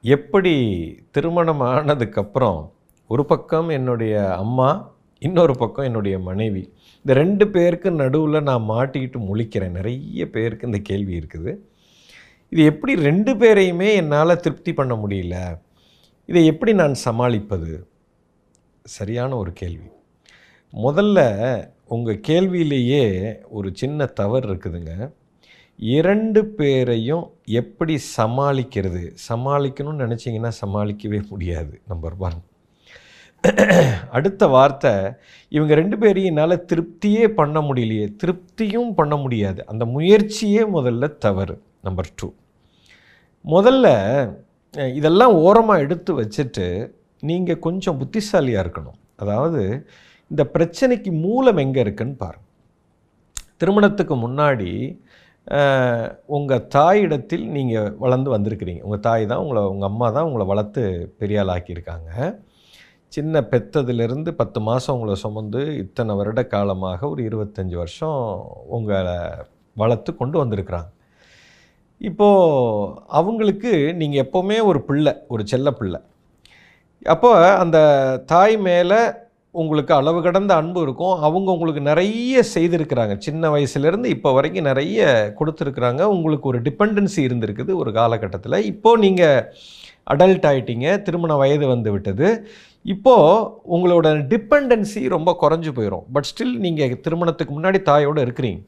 எப்படி திருமணம் ஆனதுக்கப்புறம் ஒரு பக்கம் என்னுடைய அம்மா இன்னொரு பக்கம் என்னுடைய மனைவி. இந்த ரெண்டு பேருக்கு நடுவில் நான் மாட்டிக்கிட்டு முழிக்கிறேன். நிறைய பேருக்கு இந்த கேள்வி இருக்குது. இது எப்படி ரெண்டு பேரையுமே என்னால் திருப்தி பண்ண முடியல? இதை எப்படி நான் சமாளிப்பது? சரியான ஒரு கேள்வி. முதல்ல உங்கள் கேள்வியிலேயே ஒரு சின்ன தவறு இருக்குதுங்க. இரண்டு பேரையும் எப்படி சமாளிக்கிறது? சமாளிக்கணும்னு நினச்சிங்கன்னா சமாளிக்கவே முடியாது நம்பர் ஒன் அடுத்த வார்த்தை இவங்க ரெண்டு பேரையும் என்னால் திருப்தியே பண்ண முடியலையே. திருப்தியும் பண்ண முடியாது. அந்த முயற்சியே முதல்ல தவறு நம்பர் டூ முதல்ல இதெல்லாம் ஓரமாக எடுத்து வச்சுட்டு நீங்கள் கொஞ்சம் புத்திசாலியாக இருக்கணும். அதாவது இந்த பிரச்சனைக்கு மூலம் எங்கே இருக்குன்னு பாருங்கள் திருமணத்துக்கு முன்னாடி உங்கள் தாயிடத்தில் நீங்கள் வளர்ந்து வந்திருக்கிறீங்க. உங்கள் தாய் தான் உங்களை உங்கள் அம்மா தான் உங்களை வளர்த்து பெரியாளாக்கியிருக்காங்க. ஆக்கியிருக்காங்க சின்ன பெத்ததுலேருந்து பத்து மாதம் உங்களை சுமந்து இத்தனை வருட காலமாக ஒரு இருபத்தஞ்சி வருஷம் உங்களை வளர்த்து கொண்டு வந்திருக்கிறாங்க. இப்போது அவங்களுக்கு நீங்கள் எப்போவுமே ஒரு பிள்ளை ஒரு செல்ல பிள்ளை. அப்போ அந்த தாய் மேலே உங்களுக்கு அளவு கடந்த அன்பு இருக்கும். அவங்க உங்களுக்கு நிறைய செய்திருக்கிறாங்க. சின்ன வயசுலேருந்து இப்போ வரைக்கும் நிறைய கொடுத்துருக்குறாங்க. உங்களுக்கு ஒரு டிபெண்டன்சி இருந்திருக்குது ஒரு காலகட்டத்தில். இப்போது நீங்கள் அடல்ட் ஆகிட்டீங்க திருமண வயது வந்து விட்டது. இப்போது உங்களோட டிபெண்டன்சி ரொம்ப குறைஞ்சி போயிடும் பட் ஸ்டில் நீங்கள் திருமணத்துக்கு முன்னாடி தாயோடு இருக்கிறீங்க.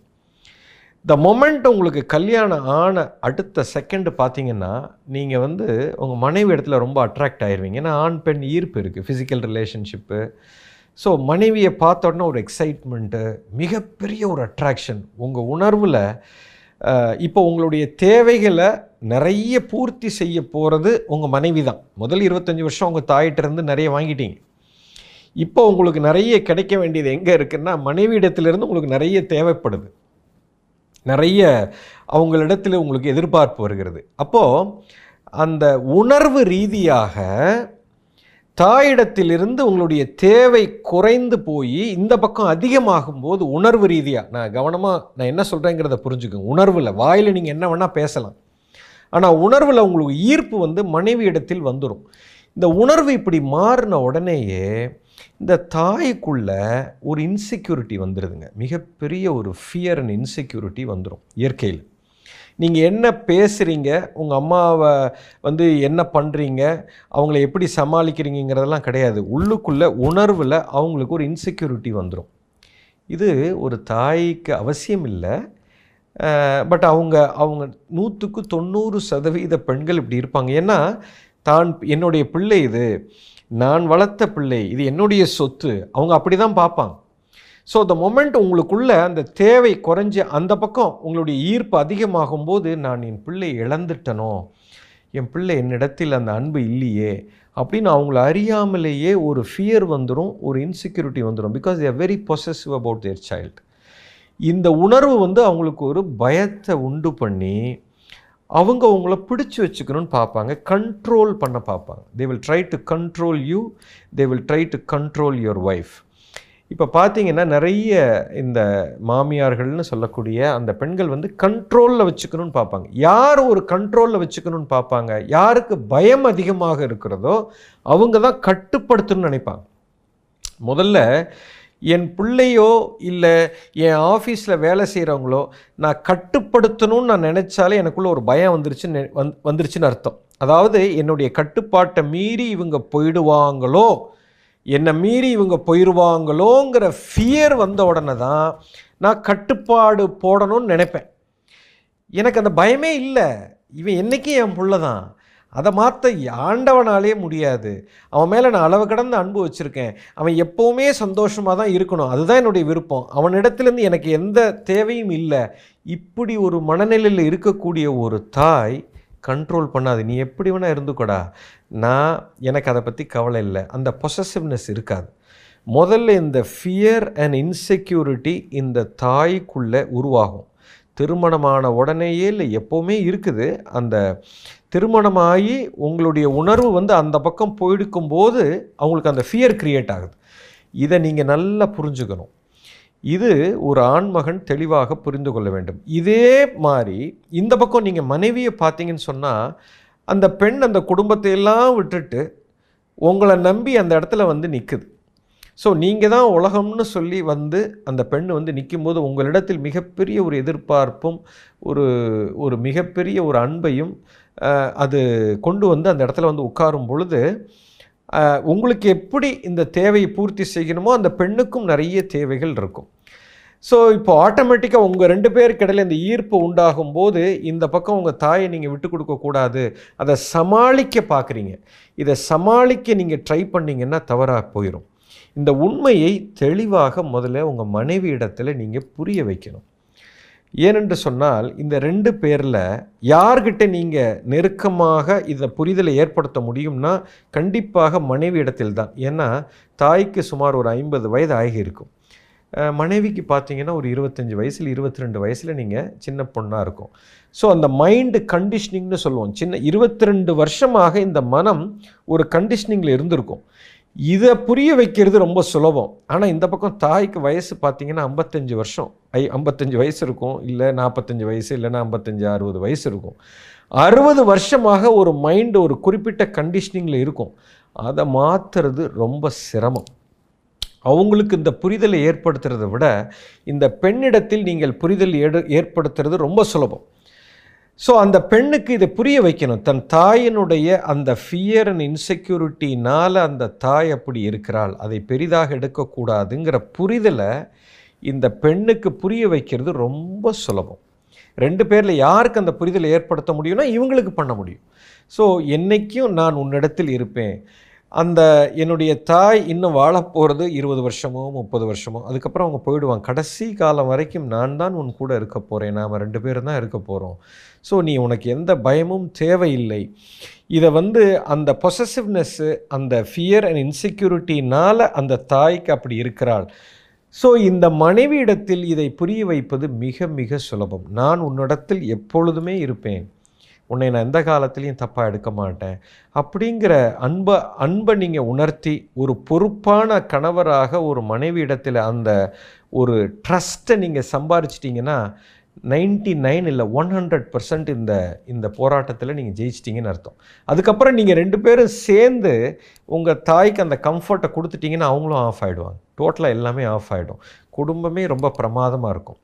த மொமெண்ட் உங்களுக்கு கல்யாணம் ஆன அடுத்த செகண்டு பார்த்தீங்கன்னா நீங்கள் வந்து உங்கள் மனைவி இடத்துல ரொம்ப அட்ராக்ட் ஆயிடுவீங்க ஏன்னா ஆண் பெண் ஈர்ப்பு இருக்குது ஃபிசிக்கல் ரிலேஷன்ஷிப்பு ஸோ மனைவியை பார்த்த ஒரு எக்ஸைட்மெண்ட்டு மிகப்பெரிய ஒரு அட்ராக்ஷன் உங்கள் உணர்வில் இப்போ உங்களுடைய தேவைகளை நிறைய பூர்த்தி செய்ய போகிறது உங்கள் மனைவி தான் முதல் இருபத்தஞ்சி வருஷம் உங்கள் தாயிட்ட இருந்து நிறைய வாங்கிட்டீங்க. இப்போ உங்களுக்கு நிறைய கிடைக்க வேண்டியது எங்கே இருக்குன்னா மனைவி இடத்துலேருந்து உங்களுக்கு நிறைய தேவைப்படுது. நிறைய அவங்களிடத்தில் உங்களுக்கு எதிர்பார்ப்பு வருகிறது. அப்போது அந்த உணர்வு ரீதியாக தாயிடத்திலிருந்து உங்களுடைய தேவை குறைந்து போய் இந்த பக்கம் அதிகமாகும் போது உணர்வு ரீதியாக நான் கவனமாக நான் என்ன சொல்கிறேங்கிறத புரிஞ்சுக்கோங்க. உணர்வில் வாயில் நீங்கள் என்ன வேணால் பேசலாம். ஆனால் உணர்வில் உங்களுக்கு ஈர்ப்பு வந்து மனைவி இடத்தில் வந்துடும் இந்த உணர்வு இப்படி மாறின உடனேயே இந்த தாய்க்குள்ள ஒரு இன்செக்யூரிட்டி வந்துடுதுங்க மிகப்பெரிய ஒரு ஃபியர் அண்ட் இன்செக்யூரிட்டி வந்துடும் இயற்கையில். நீங்கள் என்ன பேசுகிறீங்க உங்கள் அம்மாவை வந்து என்ன பண்ணுறீங்க அவங்கள எப்படி சமாளிக்கிறீங்கிறதெல்லாம் கிடையாது. உள்ளுக்குள்ளே உணர்வில் அவங்களுக்கு ஒரு இன்செக்யூரிட்டி வந்துடும் இது ஒரு தாய்க்கு அவசியம் இல்லை. பட் அவங்க அவங்க நூற்றுக்கு தொண்ணூறு சதவீத பெண்கள் இப்படி இருப்பாங்க. ஏன்னா தான் என்னுடைய பிள்ளை இது. நான் வளர்த்த பிள்ளை. இது என்னுடைய சொத்து. அவங்க அப்படி தான் பார்ப்பாங்க. ஸோ த மொமெண்ட் உங்களுக்குள்ள அந்த தேவை குறைஞ்சி அந்த பக்கம் உங்களுடைய ஈர்ப்பு அதிகமாகும் போது நான் என் பிள்ளை இழந்துட்டனோ என் பிள்ளை என்னிடத்தில் அந்த அன்பு இல்லையே அப்படின்னு அவங்கள அறியாமலேயே ஒரு ஃபியர் வந்துடும் ஒரு இன்செக்யூரிட்டி வந்துடும் because they're very possessive about their child இந்த உணர்வு வந்து அவங்களுக்கு ஒரு பயத்தை உண்டு பண்ணி அவங்க உங்களை பிடிச்சி வச்சுக்கணும்னு பார்ப்பாங்க கண்ட்ரோல் பண்ண பார்ப்பாங்க. They will try to control you they will try to control your wife இப்போ பார்த்தீங்கன்னா நிறைய இந்த மாமியார்கள்னு சொல்லக்கூடிய அந்த பெண்கள் வந்து கண்ட்ரோலில் வச்சுக்கணும்னு பார்ப்பாங்க யார் ஒரு கண்ட்ரோலில் வச்சுக்கணும்னு பார்ப்பாங்க யாருக்கு பயம் அதிகமாக இருக்கிறதோ அவங்க தான் கட்டுப்படுத்தணும்னு நினைப்பாங்க. முதல்ல என் பிள்ளையோ இல்லை என் ஆஃபீஸில் வேலை செய்கிறவங்களோ நான் கட்டுப்படுத்தணும்னு நான் நினச்சாலே எனக்குள்ளே ஒரு பயம் வந்துருச்சுன்னு நெ- வந் வந்துருச்சுன்னு அர்த்தம். அதாவது என்னுடைய கட்டுப்பாட்டை மீறி இவங்க போயிடுவாங்களோ என்னை மீறி இவங்க போயிடுவாங்களோங்கிற ஃபியர் வந்த உடனே தான் நான் கட்டுப்பாடு போடணும்னு நினைப்பேன். எனக்கு அந்த பயமே இல்லை. இவன் என்றைக்கும் என் பிள்ளை தான்? அதை மாற்ற ஆண்டவனாலே முடியாது. அவன் மேலே நான் அளவு கடந்த அன்பு வச்சுருக்கேன். அவன் எப்போவுமே சந்தோஷமாக தான் இருக்கணும். அதுதான் என்னுடைய விருப்பம். அவனிடத்துலேருந்து எனக்கு எந்த தேவையும் இல்லை. இப்படி ஒரு மனநிலையில் இருக்கக்கூடிய ஒரு தாய் கண்ட்ரோல் பண்ணாது நீ எப்படி வேணால் இருந்துக்கோடா. நான் எனக்கு அதை பற்றி கவலை இல்லை. அந்த பொசசிவ்னஸ் இருக்காது. முதல்ல இந்த ஃபியர் அண்ட் இன்செக்யூரிட்டி இந்த தாய்க்குள்ளே உருவாகும். திருமணமான உடனேயே இல்லை எப்போவுமே இருக்குது. அந்த திருமணமாகி உங்களுடைய உணர்வு வந்து அந்த பக்கம் போயிடுக்கும் போது அவங்களுக்கு அந்த ஃபியர் க்ரியேட் ஆகுது. இதை நீங்கள் நல்லா புரிஞ்சுக்கணும். இது ஒரு ஆண்மகன் தெளிவாக புரிந்து கொள்ள வேண்டும். இதே மாதிரி இந்த பக்கம் நீங்கள் மனைவியை பார்த்தீங்கன்னு சொன்னால் அந்த பெண் அந்த குடும்பத்தை எல்லாம் விட்டுட்டு உங்களை நம்பி அந்த இடத்துல வந்து நிற்குது ஸோ நீங்கள் தான் உலகம்னு சொல்லி வந்து அந்த பெண் வந்து நிற்கும்போது உங்களிடத்தில் மிகப்பெரிய ஒரு எதிர்பார்ப்பும் ஒரு ஒரு மிகப்பெரிய ஒரு அன்பையும் அது கொண்டு வந்து அந்த இடத்துல வந்து உட்காரும் பொழுது உங்களுக்கு எப்படி இந்த தேவையை பூர்த்தி செய்யணுமோ அந்த பெண்ணுக்கும் நிறைய தேவைகள் இருக்கும். ஸோ இப்போ ஆட்டோமேட்டிக்காக உங்கள் ரெண்டு பேருக்கு இடையில இந்த ஈர்ப்பு உண்டாகும் போது இந்த பக்கம் உங்கள் தாயை நீங்கள் விட்டு கொடுக்கக்கூடாது அதை சமாளிக்க பார்க்குறீங்க இதை சமாளிக்க நீங்கள் ட்ரை பண்ணீங்கன்னா தவறாக போயிடும் இந்த உண்மையை தெளிவாக முதல்ல உங்கள் மனைவி இடத்துல நீங்கள் புரிய வைக்கணும். ஏனென்று சொன்னால் இந்த ரெண்டு பேரில் யார்கிட்ட நீங்கள் நெருக்கமாக இதை புரிதலை ஏற்படுத்த முடியும்னா கண்டிப்பாக மனைவி இடத்தில் தான் ஏன்னா தாய்க்கு சுமார் ஒரு ஐம்பது வயது ஆகியிருக்கும். மனைவிக்கு பார்த்தீங்கன்னா ஒரு இருபத்தஞ்சி வயசில் இருபத்தி ரெண்டு வயசில் நீங்கள் சின்ன பொண்ணாக இருக்கும். ஸோ அந்த மைண்டு கண்டிஷனிங்னு சொல்லுவோம். சின்ன இருபத்தி ரெண்டு வருஷமாக இந்த மனம் ஒரு கண்டிஷனிங்கில் இருந்திருக்கும். இதை புரிய வைக்கிறது ரொம்ப சுலபம். ஆனால் இந்த பக்கம் தாய்க்கு வயசு பார்த்தீங்கன்னா ஐம்பத்தஞ்சு வருஷம். ஐ ஐம்பத்தஞ்சு வயசு இருக்கும். இல்லை நாற்பத்தஞ்சு வயசு இல்லைன்னா ஐம்பத்தஞ்சு அறுபது வயசு இருக்கும். அறுபது வருஷமாக ஒரு மைண்டு ஒரு குறிப்பிட்ட கண்டிஷனிங்கில் இருக்கும். அதை மாற்றுறது ரொம்ப சிரமம். அவங்களுக்கு இந்த புரிதலை ஏற்படுத்துறதை விட இந்த பெண்ணிடத்தில் நீங்கள் புரிதல் ஏற்படுத்துறது ரொம்ப சுலபம். ஸோ அந்த பெண்ணுக்கு இதை புரிய வைக்கணும். தன் தாயினுடைய அந்த ஃபியர் அண்ட் இன்செக்யூரிட்டினால் அந்த தாய் அப்படி இருக்கிறாள். அதை பெரிதாக எடுக்கக்கூடாதுங்கிற புரிதலை இந்த பெண்ணுக்கு புரிய வைக்கிறது ரொம்ப சுலபம். ரெண்டு பேரில் யாருக்கு அந்த புரிதலை ஏற்படுத்த முடியும்னா இவங்களுக்கு பண்ண முடியும். ஸோ என்னைக்கும் நான் உன்னிடத்தில் இருப்பேன். அந்த என்னுடைய தாய் இன்னும் வாழப்போகிறது இருபது வருஷமோ முப்பது வருஷமோ அதுக்கப்புறம் அவங்க போயிடுவாங்க. கடைசி காலம் வரைக்கும் நான் தான் உன் கூட இருக்க போகிறேன் நாம் ரெண்டு பேரும் தான் இருக்க போகிறோம் ஸோ நீ உனக்கு எந்த பயமும் தேவையில்லை. இதை வந்து அந்த பொசசிவ்னஸ்ஸு அந்த ஃபியர் அண்ட் இன்செக்யூரிட்டினால் அந்த தாய்க்கு அப்படி இருக்கிறாள். ஸோ இந்த மனைவியிடத்தில் இதை புரிய வைப்பது மிக மிக சுலபம். நான் உன்னிடத்தில் எப்பொழுதுமே இருப்பேன். உன்னை நான் எந்த காலத்துலேயும் தப்பாக எடுக்க மாட்டேன். அப்படிங்கிற அன்பை அன்பை நீங்கள் உணர்த்தி ஒரு பொறுப்பான கணவராக ஒரு மனைவி இடத்துல அந்த ஒரு ட்ரஸ்ட்டை நீங்கள் சம்பாரிச்சிட்டிங்கன்னா நைன்டி நைன் இல்லை ஒன் ஹண்ட்ரட் பர்சன்ட் இந்த இந்த போராட்டத்தில் நீங்கள் ஜெயிச்சிட்டிங்கன்னு அர்த்தம். அதுக்கப்புறம் நீங்கள் ரெண்டு பேரும் சேர்ந்து உங்கள் தாய்க்கு அந்த கம்ஃபர்ட்டை கொடுத்துட்டிங்கன்னா அவங்களும் ஆஃப் ஆகிடுவாங்க டோட்டலாக எல்லாமே ஆஃப் ஆகிடும் குடும்பமே ரொம்ப பிரமாதமாக இருக்கும்.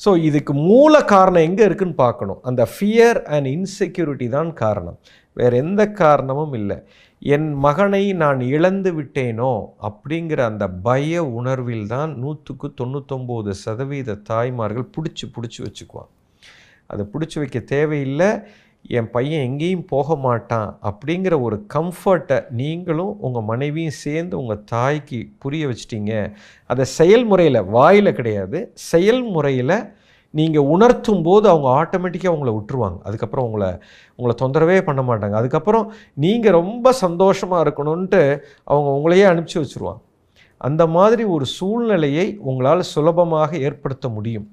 ஸோ இதுக்கு மூல காரணம் எங்கே இருக்குன்னு பார்க்கணும். அந்த ஃபியர் அண்ட் இன்செக்யூரிட்டி தான் காரணம். வேறு எந்த காரணமும் இல்லை. என் மகனை நான் இழந்து விட்டேனோ அப்படிங்கிற அந்த பய உணர்வில் தான் நூற்றுக்கு தொண்ணூத்தொம்பது சதவீத தாய்மார்கள் பிடிச்சி பிடிச்சி வச்சுக்குவான் அதை பிடிச்சி வைக்க தேவையில்லை. என் பையன் எங்கேயும் போக மாட்டான் அப்படிங்கிற ஒரு கம்ஃபர்ட்டை நீங்களும் உங்கள் மனைவியும் சேர்ந்து உங்கள் தாய்க்கு புரிய வச்சிட்டீங்க. அதை செயல்முறையில் வாயில் கிடையாது. செயல்முறையில் நீங்கள் உணர்த்தும் போது அவங்க ஆட்டோமேட்டிக்காக உங்களை விட்டுருவாங்க. அதுக்கப்புறம் உங்களை உங்களை தொந்தரவே பண்ண மாட்டாங்க. அதுக்கப்புறம் நீங்கள் ரொம்ப சந்தோஷமாக இருக்கணும்ன்ட்டு அவங்க உங்களையே அனுப்பிச்சி வச்சுருவாங்க. அந்த மாதிரி ஒரு சூழ்நிலையை உங்களால் சுலபமாக ஏற்படுத்த முடியும்.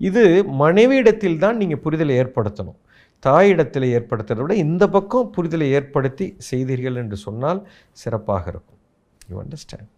இது மனைவியிடத்தில் தான் நீங்கள் புரிதலை ஏற்படுத்தணும். தாயிடத்தில் ஏற்படுத்துறதை விட இந்த பக்கம் புரிதலை ஏற்படுத்தி செய்தீர்கள் என்று சொன்னால் சிறப்பாக இருக்கும். You understand